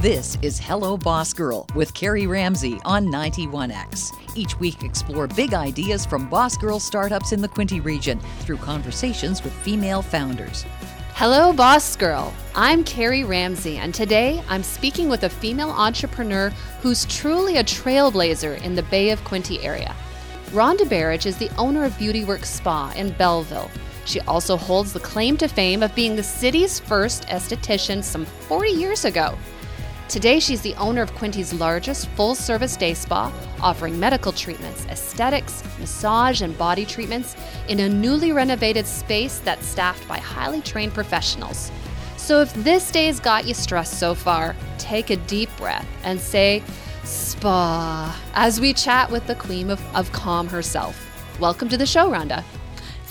This is Hello Boss Girl with Carrie Ramsey on 91X. Each week, explore big ideas from boss girl startups in the Quinte region through conversations with female founders. Hello, Boss Girl. I'm Carrie Ramsey, and today I'm speaking with a female entrepreneur who's truly a trailblazer in the Bay of Quinte area. Rhonda Berridge is the owner of Beautyworks Spa in Belleville. She also holds the claim to fame of being the city's first esthetician some 40 years ago. Today, she's the owner of Quinty's largest full service day spa, offering medical treatments, aesthetics, massage, and body treatments in a newly renovated space that's staffed by highly trained professionals. So, if this day's got you stressed so far, take a deep breath and say, Spa, as we chat with the queen of, of calm herself. Welcome to the show, Rhonda.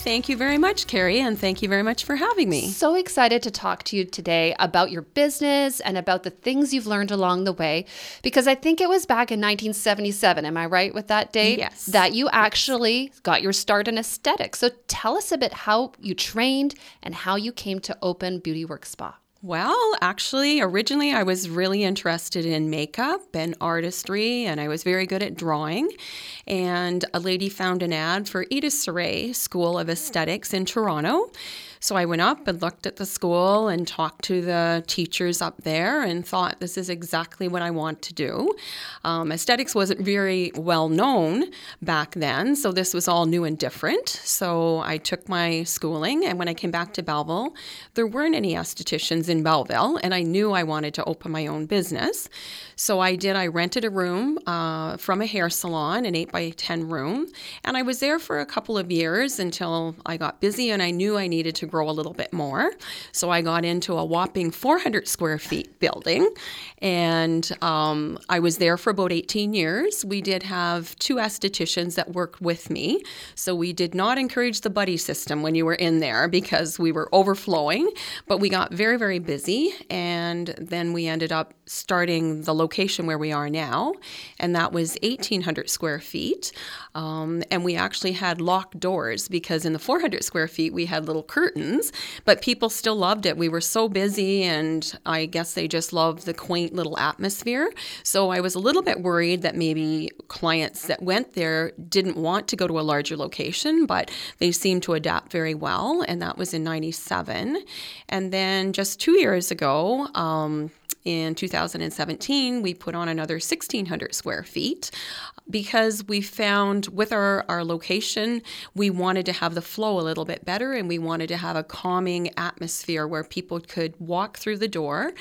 Thank you very much, Carrie, and thank you very much for having me. So excited to talk to you today about your business and about the things you've learned along the way. Because I think it was back in 1977, am I right with that date? Yes. That you actually got your start in aesthetics. So tell us a bit how you trained and how you came to open Beauty Work Spa. Well, actually, originally I was really interested in makeup and artistry, and I was very good at drawing. And a lady found an ad for Edith Saray School of Aesthetics in Toronto. So I went up and looked at the school and talked to the teachers up there and thought, this is exactly what I want to do. Um, aesthetics wasn't very well known back then, so this was all new and different. So I took my schooling, and when I came back to Belleville, there weren't any estheticians in Belleville, and I knew I wanted to open my own business. So I did, I rented a room uh, from a hair salon, an 8 by 10 room, and I was there for a couple of years until I got busy and I knew I needed to grow a little bit more. So I got into a whopping 400 square feet building, and um, I was there for about 18 years. We did have two estheticians that worked with me, so we did not encourage the buddy system when you were in there because we were overflowing, but we got very, very busy, and then we ended up starting the location where we are now, and that was 1,800 square feet. Um, and we actually had locked doors because in the 400 square feet we had little curtains, but people still loved it. We were so busy, and I guess they just loved the quaint little atmosphere. So I was a little bit worried that maybe clients that went there didn't want to go to a larger location, but they seemed to adapt very well, and that was in 97. And then just two years ago, um, in 2017, we put on another 1,600 square feet because we found with our, our location, we wanted to have the flow a little bit better and we wanted to have a calming atmosphere where people could walk through the door,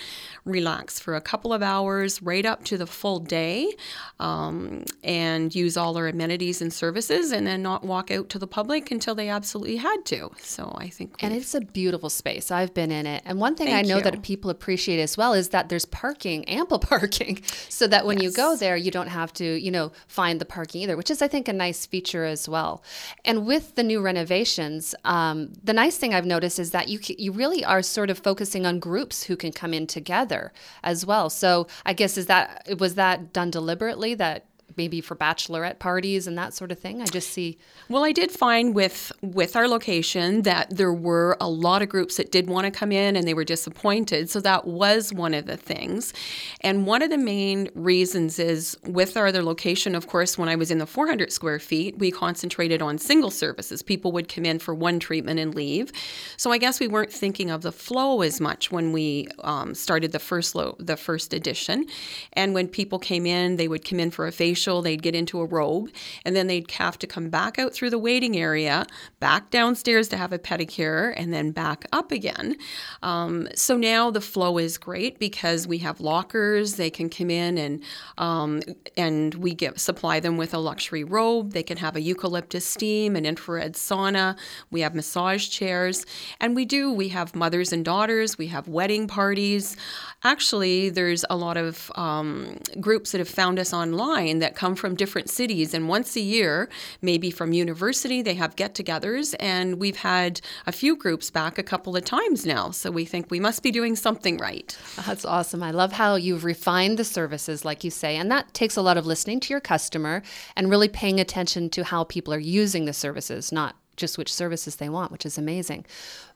relax for a couple of hours, right up to the full day, um, and use all our amenities and services, and then not walk out to the public until they absolutely had to. So I think. And it's a beautiful space. I've been in it. And one thing Thank I know you. that people appreciate as well is that there's parking, ample parking, so that when you go there, you don't have to, you know, find the parking either, which is, I think, a nice feature as well. And with the new renovations, um, the nice thing I've noticed is that you you really are sort of focusing on groups who can come in together as well. So I guess is that was that done deliberately that maybe for bachelorette parties and that sort of thing? I just see. Well, I did find with with our location that there were a lot of groups that did want to come in and they were disappointed. So that was one of the things. And one of the main reasons is with our other location, of course, when I was in the 400 square feet, we concentrated on single services. People would come in for one treatment and leave. So I guess we weren't thinking of the flow as much when we um, started the first lo- the first edition. And when people came in, they would come in for a facial, they'd get into a robe, and then they'd have to come back out through the waiting area, back downstairs to have a pedicure, and then back up again. Um, so now the flow is great because we have lockers. They can come in and um, and we get supply them with a luxury robe. They can have a eucalyptus steam, an infrared sauna. We have massage chairs, and we do. We have mothers and daughters. We have wedding parties. Actually, there's a lot of um, groups that have found us online that come from different cities, and once a year, maybe from university, they have get-togethers, and we've had a few groups back a couple of times now. So we think we must be doing something right. That's awesome. I love how you've refined the services, like you say, and that takes a lot of listening to your customer and really paying attention to how people are using the services, not just which services they want, which is amazing.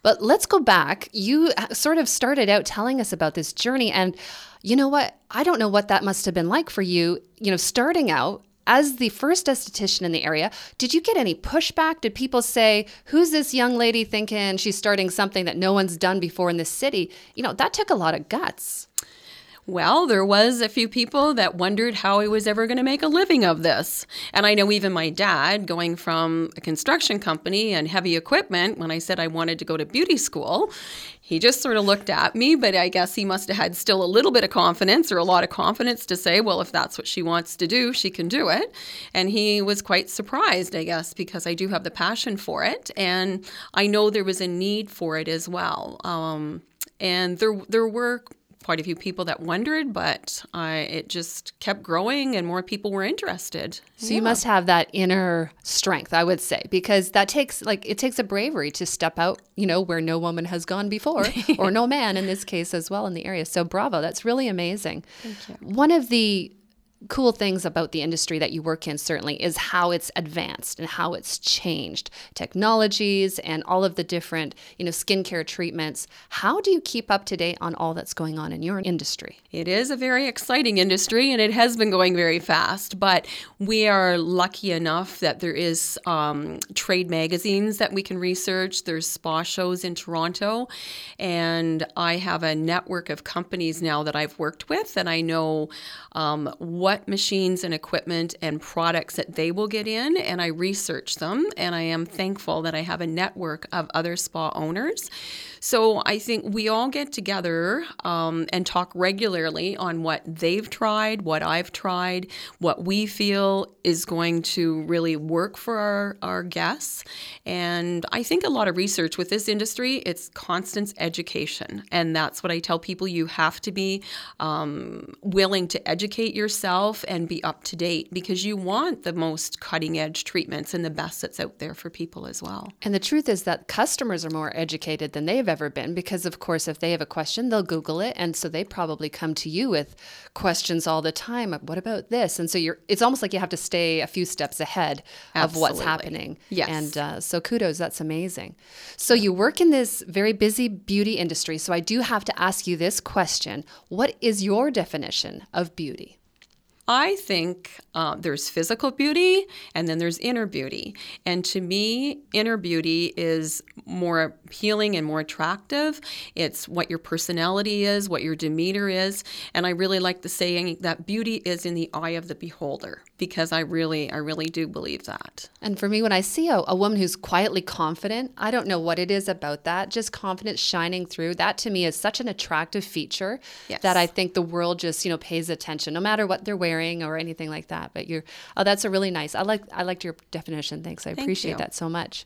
But let's go back. You sort of started out telling us about this journey. And you know what? I don't know what that must have been like for you, you know, starting out as the first esthetician in the area, did you get any pushback? Did people say, Who's this young lady thinking she's starting something that no one's done before in this city? You know, that took a lot of guts. Well, there was a few people that wondered how I was ever going to make a living of this. And I know even my dad, going from a construction company and heavy equipment, when I said I wanted to go to beauty school, he just sort of looked at me, but I guess he must have had still a little bit of confidence or a lot of confidence to say, well, if that's what she wants to do, she can do it. And he was quite surprised, I guess, because I do have the passion for it. And I know there was a need for it as well. Um, and there, there were quite a few people that wondered, but I, it just kept growing and more people were interested. So yeah. you must have that inner strength, I would say, because that takes like it takes a bravery to step out, you know, where no woman has gone before, or no man in this case as well in the area. So bravo, that's really amazing. One of the cool things about the industry that you work in certainly is how it's advanced and how it's changed. Technologies and all of the different you know skincare treatments. How do you keep up to date on all that's going on in your industry? It is a very exciting industry and it has been going very fast but we are lucky enough that there is um, trade magazines that we can research. There's spa shows in toronto and i have a network of companies now that i've worked with and i know um, what what machines and equipment and products that they will get in, and I research them. And I am thankful that I have a network of other spa owners. So I think we all get together um, and talk regularly on what they've tried, what I've tried, what we feel is going to really work for our, our guests. And I think a lot of research with this industry, it's constant education. And that's what I tell people you have to be um, willing to educate yourself yourself and be up to date because you want the most cutting edge treatments and the best that's out there for people as well. And the truth is that customers are more educated than they've ever been because, of course, if they have a question, they'll Google it. And so they probably come to you with questions all the time. What about this? And so you're, it's almost like you have to stay a few steps ahead Absolutely. of what's happening. Yes. And uh, so kudos, that's amazing. So you work in this very busy beauty industry. So I do have to ask you this question What is your definition of beauty? I think uh, there's physical beauty and then there's inner beauty. And to me, inner beauty is more appealing and more attractive. It's what your personality is, what your demeanor is. And I really like the saying that beauty is in the eye of the beholder because I really, I really do believe that. And for me, when I see a, a woman who's quietly confident, I don't know what it is about that, just confidence shining through. That to me is such an attractive feature yes. that I think the world just, you know, pays attention no matter what they're wearing or anything like that. But you're oh, that's a really nice. I like I liked your definition. Thanks. I Thank appreciate you. that so much.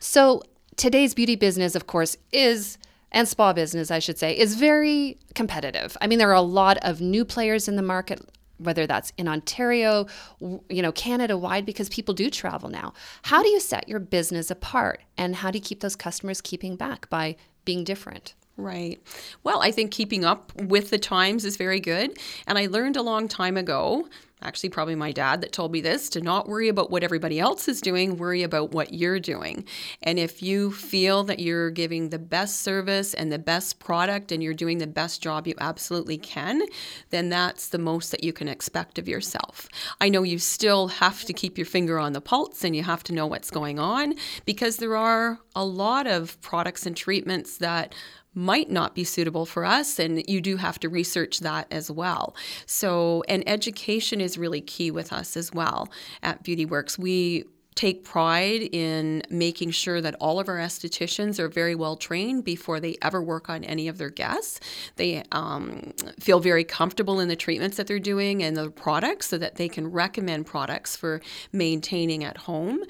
So today's beauty business, of course, is and spa business, I should say, is very competitive. I mean, there are a lot of new players in the market, whether that's in Ontario, you know, Canada wide, because people do travel now. How do you set your business apart, and how do you keep those customers keeping back by being different? Right. Well, I think keeping up with the times is very good. And I learned a long time ago, actually, probably my dad that told me this, to not worry about what everybody else is doing, worry about what you're doing. And if you feel that you're giving the best service and the best product and you're doing the best job you absolutely can, then that's the most that you can expect of yourself. I know you still have to keep your finger on the pulse and you have to know what's going on because there are a lot of products and treatments that might not be suitable for us and you do have to research that as well. So and education is really key with us as well at beauty works. We take pride in making sure that all of our estheticians are very well trained before they ever work on any of their guests. They um, feel very comfortable in the treatments that they're doing and the products so that they can recommend products for maintaining at home.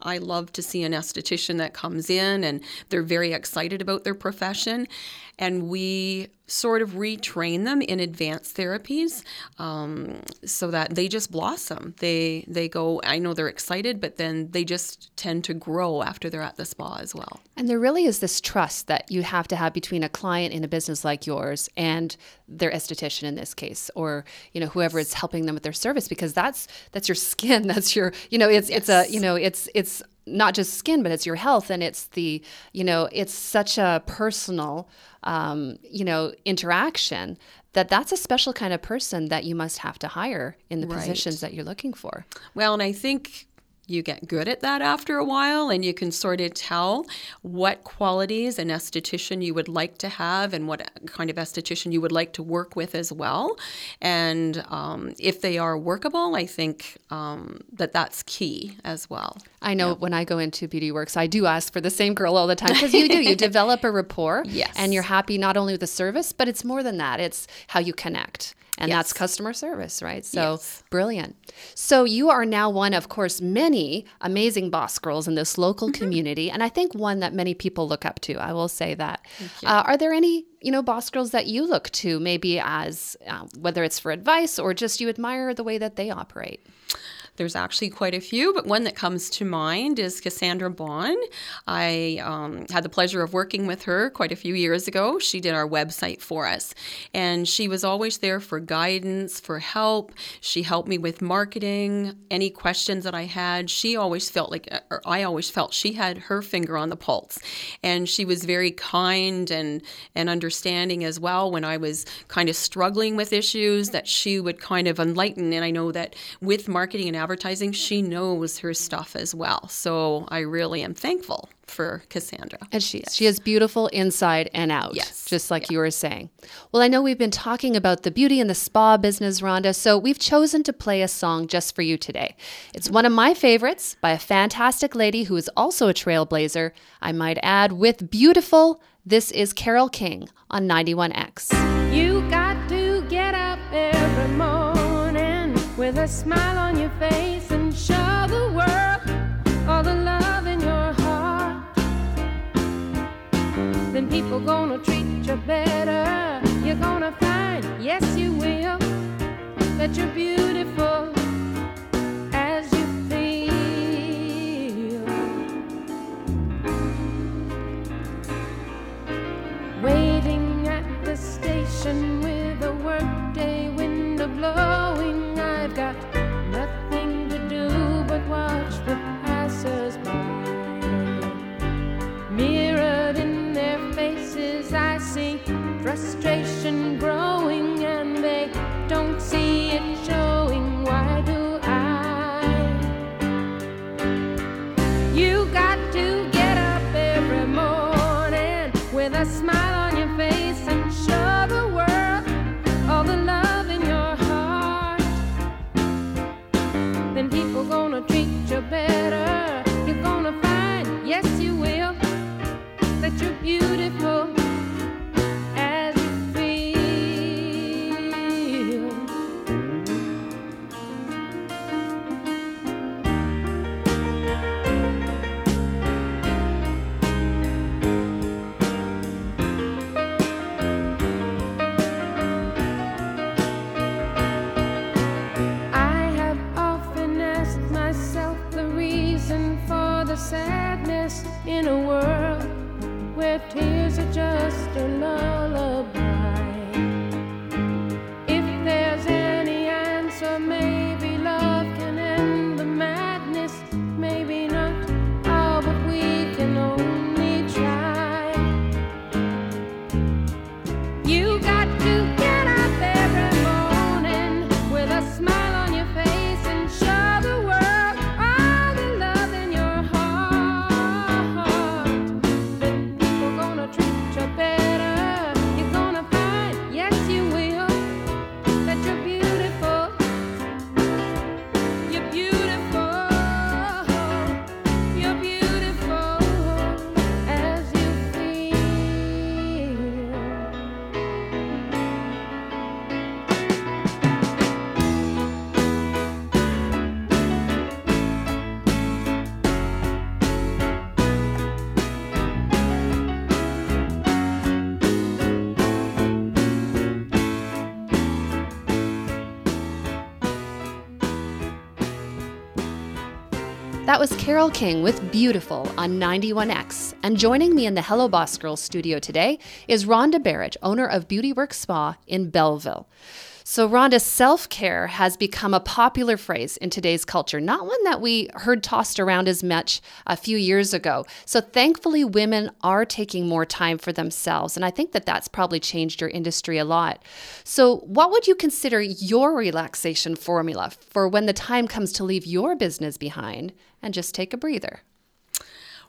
I love to see an esthetician that comes in and they're very excited about their profession and we sort of retrain them in advanced therapies um, so that they just blossom. They they go. I know they're excited, but then they just tend to grow after they're at the spa as well. And there really is this trust that you have to have between a client in a business like yours and their esthetician in this case, or you know whoever is helping them with their service, because that's that's your skin. That's your you know it's yes. it's a you know it's it's not just skin, but it's your health, and it's the you know it's such a personal um, you know interaction that that's a special kind of person that you must have to hire in the Right. positions that you're looking for. Well, and I think you get good at that after a while, and you can sort of tell what qualities an esthetician you would like to have and what kind of esthetician you would like to work with as well. And um, if they are workable, I think um, that that's key as well. I know when I go into Beauty Works, I do ask for the same girl all the time because you do. You develop a rapport, Yes. and you're happy not only with the service, but it's more than that. It's how you connect, and that's customer service, right? So Yes. brilliant. So you are now one, of course, many amazing boss girls in this local Mm-hmm. community, and I think one that many people look up to. I will say that. Uh, are there any, you know, boss girls that you look to, maybe as uh, whether it's for advice or just you admire the way that they operate? There's actually quite a few, but one that comes to mind is Cassandra Bond. I um, had the pleasure of working with her quite a few years ago. She did our website for us, and she was always there for guidance, for help. She helped me with marketing, any questions that I had. She always felt like, or I always felt she had her finger on the pulse, and she was very kind and and understanding as well when I was kind of struggling with issues that she would kind of enlighten. And I know that with marketing and she knows her stuff as well. So I really am thankful for Cassandra. And she is. She is beautiful inside and out. Yes. Just like you were saying. Well, I know we've been talking about the beauty and the spa business, Rhonda, so we've chosen to play a song just for you today. It's one of my favorites by a fantastic lady who is also a trailblazer, I might add, with beautiful. This is Carol King on 91X. You got smile on your face and show the world all the love in your heart. Then people gonna treat you better. You're gonna find, yes, you will, that you're beautiful That was Carol King with Beautiful on 91X. And joining me in the Hello Boss Girls studio today is Rhonda Barrett, owner of Beauty Works Spa in Belleville. So, Rhonda, self care has become a popular phrase in today's culture, not one that we heard tossed around as much a few years ago. So, thankfully, women are taking more time for themselves. And I think that that's probably changed your industry a lot. So, what would you consider your relaxation formula for when the time comes to leave your business behind and just take a breather?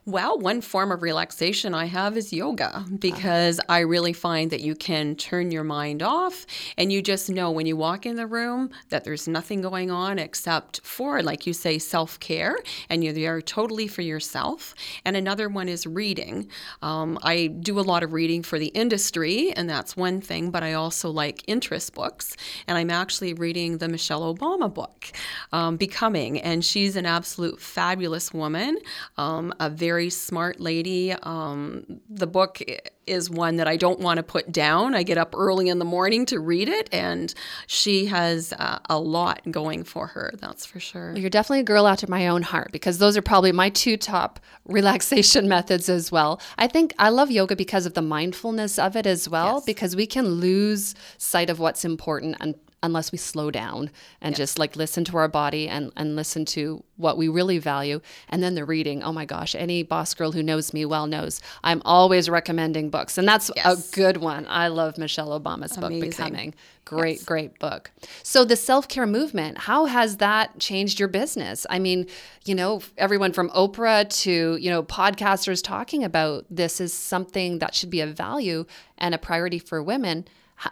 Well, one form of relaxation I have is yoga because I really find that you can turn your mind off and you just know when you walk in the room that there's nothing going on except for, like you say, self care and you're there totally for yourself. And another one is reading. Um, I do a lot of reading for the industry, and that's one thing, but I also like interest books. And I'm actually reading the Michelle Obama book, um, Becoming, and she's an absolute fabulous woman, um, a very very smart lady. Um, the book is one that I don't want to put down. I get up early in the morning to read it, and she has uh, a lot going for her, that's for sure. You're definitely a girl after my own heart because those are probably my two top relaxation methods as well. I think I love yoga because of the mindfulness of it as well, yes. because we can lose sight of what's important and unless we slow down and just like listen to our body and, and listen to what we really value. And then the reading. Oh my gosh, any boss girl who knows me well knows I'm always recommending books. And that's yes. a good one. I love Michelle Obama's Amazing. book, Becoming. Great, yes. great book. So, the self care movement, how has that changed your business? I mean, you know, everyone from Oprah to, you know, podcasters talking about this is something that should be a value and a priority for women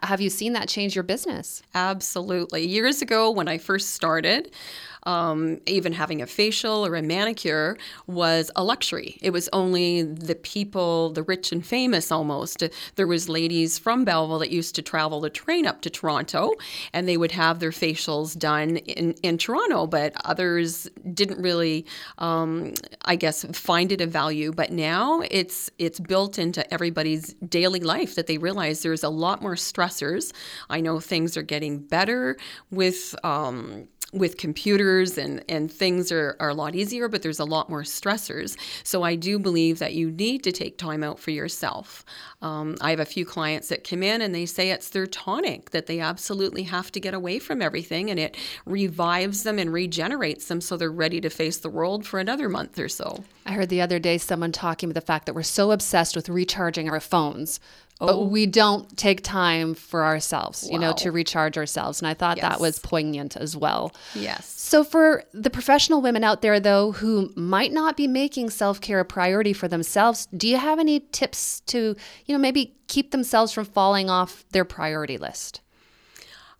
have you seen that change your business? Absolutely. Years ago, when I first started, um, even having a facial or a manicure was a luxury. It was only the people, the rich and famous almost. There was ladies from Belleville that used to travel the train up to Toronto and they would have their facials done in, in Toronto, but others didn't really, um, I guess, find it a value. But now it's it's built into everybody's daily life that they realize there's a lot more stressors. I know things are getting better with um, with computers and, and things are, are a lot easier, but there's a lot more stressors. So I do believe that you need to take time out for yourself. Um, I have a few clients that come in and they say it's their tonic, that they absolutely have to get away from everything and it revives them and regenerates them so they're ready to face the world for another month or so. I heard the other day someone talking about the fact that we're so obsessed with recharging our phones but oh. we don't take time for ourselves, wow. you know, to recharge ourselves. And I thought yes. that was poignant as well. Yes. So, for the professional women out there, though, who might not be making self care a priority for themselves, do you have any tips to, you know, maybe keep themselves from falling off their priority list?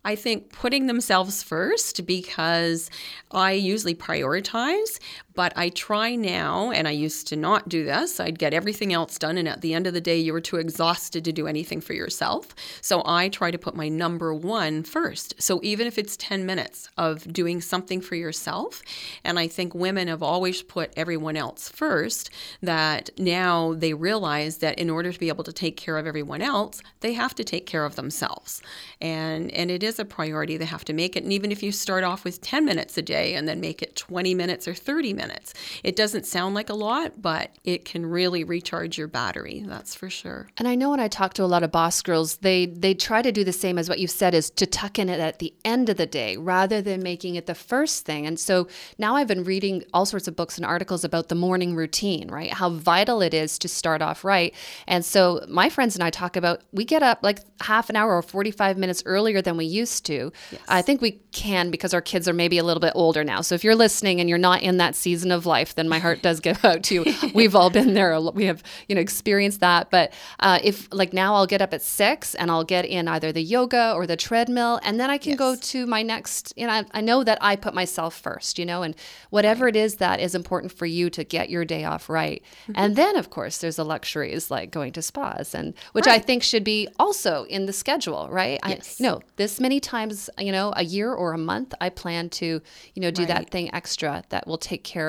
I think putting themselves first because I usually prioritize, but I try now, and I used to not do this. I'd get everything else done, and at the end of the day, you were too exhausted to do anything for yourself. So I try to put my number one first. So even if it's 10 minutes of doing something for yourself, and I think women have always put everyone else first, that now they realize that in order to be able to take care of everyone else, they have to take care of themselves. And, and it is a priority. They have to make it. And even if you start off with 10 minutes a day and then make it 20 minutes or 30 minutes, minutes. It doesn't sound like a lot, but it can really recharge your battery. That's for sure. And I know when I talk to a lot of boss girls, they they try to do the same as what you said is to tuck in it at the end of the day rather than making it the first thing. And so now I've been reading all sorts of books and articles about the morning routine, right? How vital it is to start off right. And so my friends and I talk about we get up like half an hour or 45 minutes earlier than we used to. Yes. I think we can because our kids are maybe a little bit older now. So if you're listening and you're not in that season season of life, then my heart does go out to you. We've all been there. We have, you know, experienced that. But uh, if like now I'll get up at six and I'll get in either the yoga or the treadmill, and then I can yes. go to my next, you know, I, I, know that I put myself first, you know, and whatever right. it is that is important for you to get your day off right. Mm-hmm. And then, of course, there's the luxuries like going to spas, and which right. I think should be also in the schedule, right? Yes. I, you know, this many times, you know, a year or a month, I plan to, you know, do right. that thing extra that will take care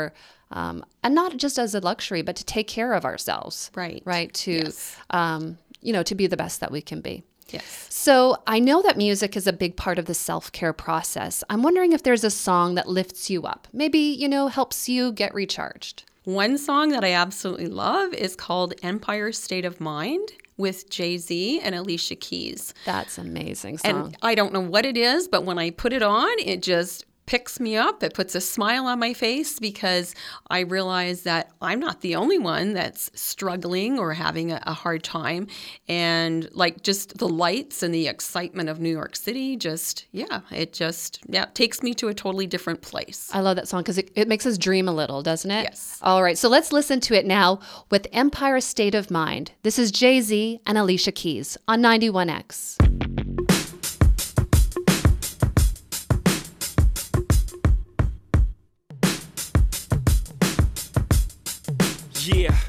um, and not just as a luxury, but to take care of ourselves. Right. Right. To, yes. um, you know, to be the best that we can be. Yes. So I know that music is a big part of the self care process. I'm wondering if there's a song that lifts you up, maybe, you know, helps you get recharged. One song that I absolutely love is called Empire State of Mind with Jay Z and Alicia Keys. That's amazing song. And I don't know what it is, but when I put it on, it just picks me up. It puts a smile on my face because I realize that I'm not the only one that's struggling or having a, a, hard time. And like just the lights and the excitement of New York City, just, yeah, it just, yeah, takes me to a totally different place. I love that song because it, it makes us dream a little, doesn't it? Yes. All right. So let's listen to it now with Empire State of Mind. This is Jay Z and Alicia Keys on 91X. Yeah.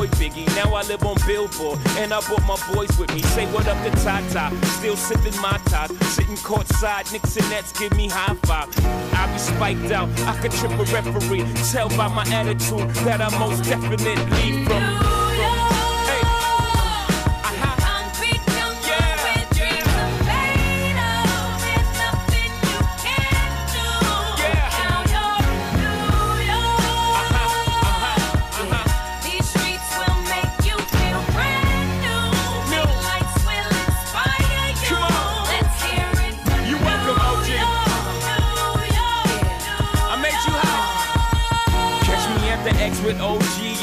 Biggie. Now I live on Billboard, and I brought my boys with me. Say what up to Tata, still sipping my top. Sitting courtside, Knicks and Nets give me high five. I be spiked out, I could trip a referee. Tell by my attitude that I'm most definitely from.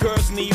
Girls need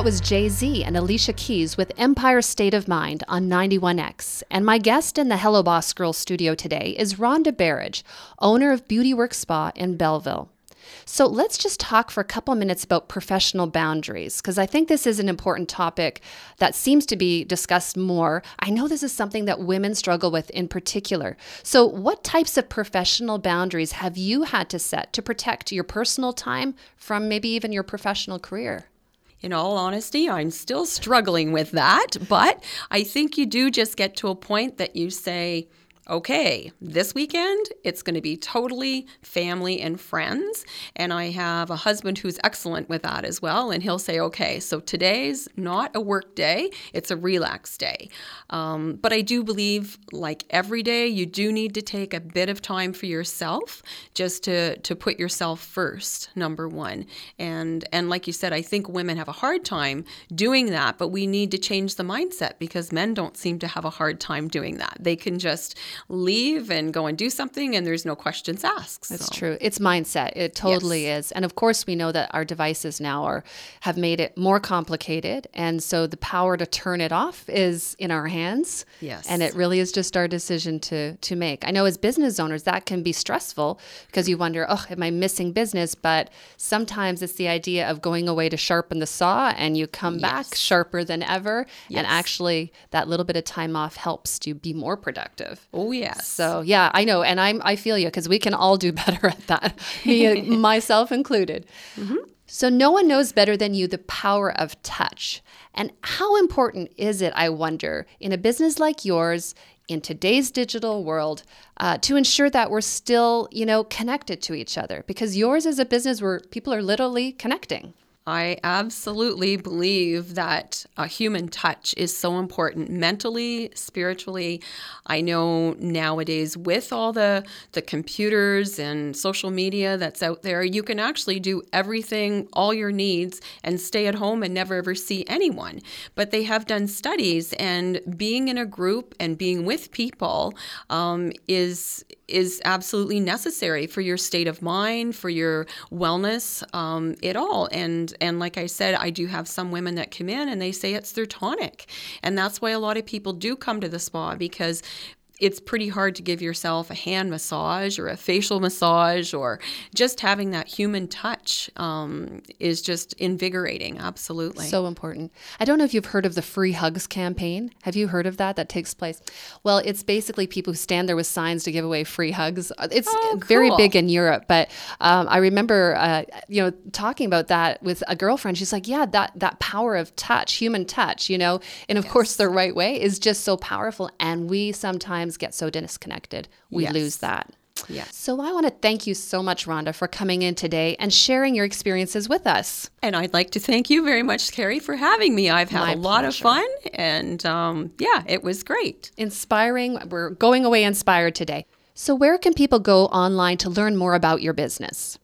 That was Jay Z and Alicia Keys with Empire State of Mind on 91X. And my guest in the Hello Boss Girl studio today is Rhonda Berridge, owner of Beauty Works Spa in Belleville. So let's just talk for a couple minutes about professional boundaries, because I think this is an important topic that seems to be discussed more. I know this is something that women struggle with in particular. So, what types of professional boundaries have you had to set to protect your personal time from maybe even your professional career? In all honesty, I'm still struggling with that, but I think you do just get to a point that you say, okay, this weekend it's going to be totally family and friends. And I have a husband who's excellent with that as well. And he'll say, okay, so today's not a work day, it's a relax day. Um, but I do believe, like every day, you do need to take a bit of time for yourself just to, to put yourself first, number one. And, and like you said, I think women have a hard time doing that, but we need to change the mindset because men don't seem to have a hard time doing that. They can just leave and go and do something and there's no questions asked. That's so. true. It's mindset. It totally Yes. is. And of course we know that our devices now are have made it more complicated and so the power to turn it off is in our hands. Yes. And it really is just our decision to to make. I know as business owners that can be stressful because you wonder, "Oh, am I missing business?" But sometimes it's the idea of going away to sharpen the saw and you come back sharper than ever Yes. and actually that little bit of time off helps to be more productive. Oh, yes. So yeah, I know, and I'm I feel you because we can all do better at that, me myself included. So no one knows better than you the power of touch, and how important is it? I wonder in a business like yours. In today's digital world, uh, to ensure that we're still, you know, connected to each other, because yours is a business where people are literally connecting. I absolutely believe that a human touch is so important mentally, spiritually. I know nowadays with all the the computers and social media that's out there, you can actually do everything, all your needs and stay at home and never ever see anyone. But they have done studies and being in a group and being with people um, is is absolutely necessary for your state of mind, for your wellness, um, it all. And and like I said, I do have some women that come in and they say it's their tonic, and that's why a lot of people do come to the spa because it's pretty hard to give yourself a hand massage or a facial massage or just having that human touch um, is just invigorating. Absolutely. So important. I don't know if you've heard of the Free Hugs campaign. Have you heard of that? That takes place. Well, it's basically people who stand there with signs to give away free hugs. It's Oh, very big in Europe, but um, I remember, uh, you know, talking about that with a girlfriend. She's like, "Yeah, that that power of touch, human touch, you know, and of course the right way is just so powerful, and we sometimes get so disconnected, we Yes. lose that." Yes. So I want to thank you so much, Rhonda, for coming in today and sharing your experiences with us. And I'd like to thank you very much, Carrie, for having me. I've had My a lot of fun, and um, yeah, it was great. inspiring. We're going away inspired today. So, where can people go online to learn more about your business?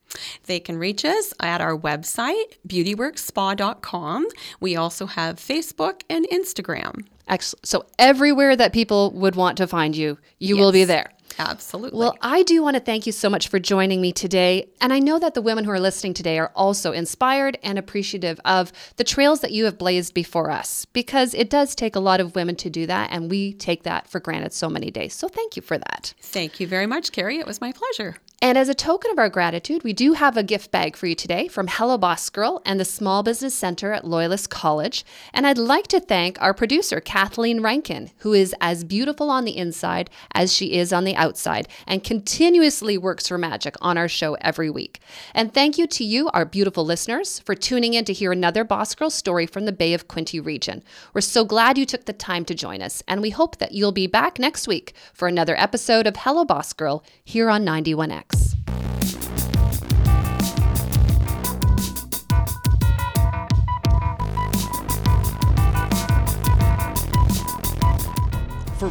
They can reach us at our website, beautyworkspa.com. We also have Facebook and Instagram. Excellent. So, everywhere that people would want to find you, you will be there. Absolutely. Well, I do want to thank you so much for joining me today. And I know that the women who are listening today are also inspired and appreciative of the trails that you have blazed before us, because it does take a lot of women to do that. And we take that for granted so many days. So, thank you for that. thank you very much, Carrie. It was my pleasure. And as a token of our gratitude, we do have a gift bag for you today from Hello Boss Girl and the Small Business Center at Loyalist College. And I'd like to thank our producer, Kathleen Rankin, who is as beautiful on the inside as she is on the outside and continuously works her magic on our show every week. And thank you to you, our beautiful listeners, for tuning in to hear another Boss Girl story from the Bay of Quinte region. We're so glad you took the time to join us, and we hope that you'll be back next week for another episode of Hello Boss Girl here on 91X.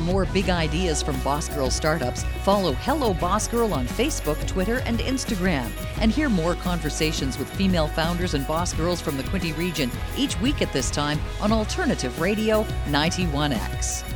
More big ideas from Boss Girl startups, follow Hello Boss Girl on Facebook, Twitter, and Instagram. And hear more conversations with female founders and boss girls from the Quinte region each week at this time on Alternative Radio 91X.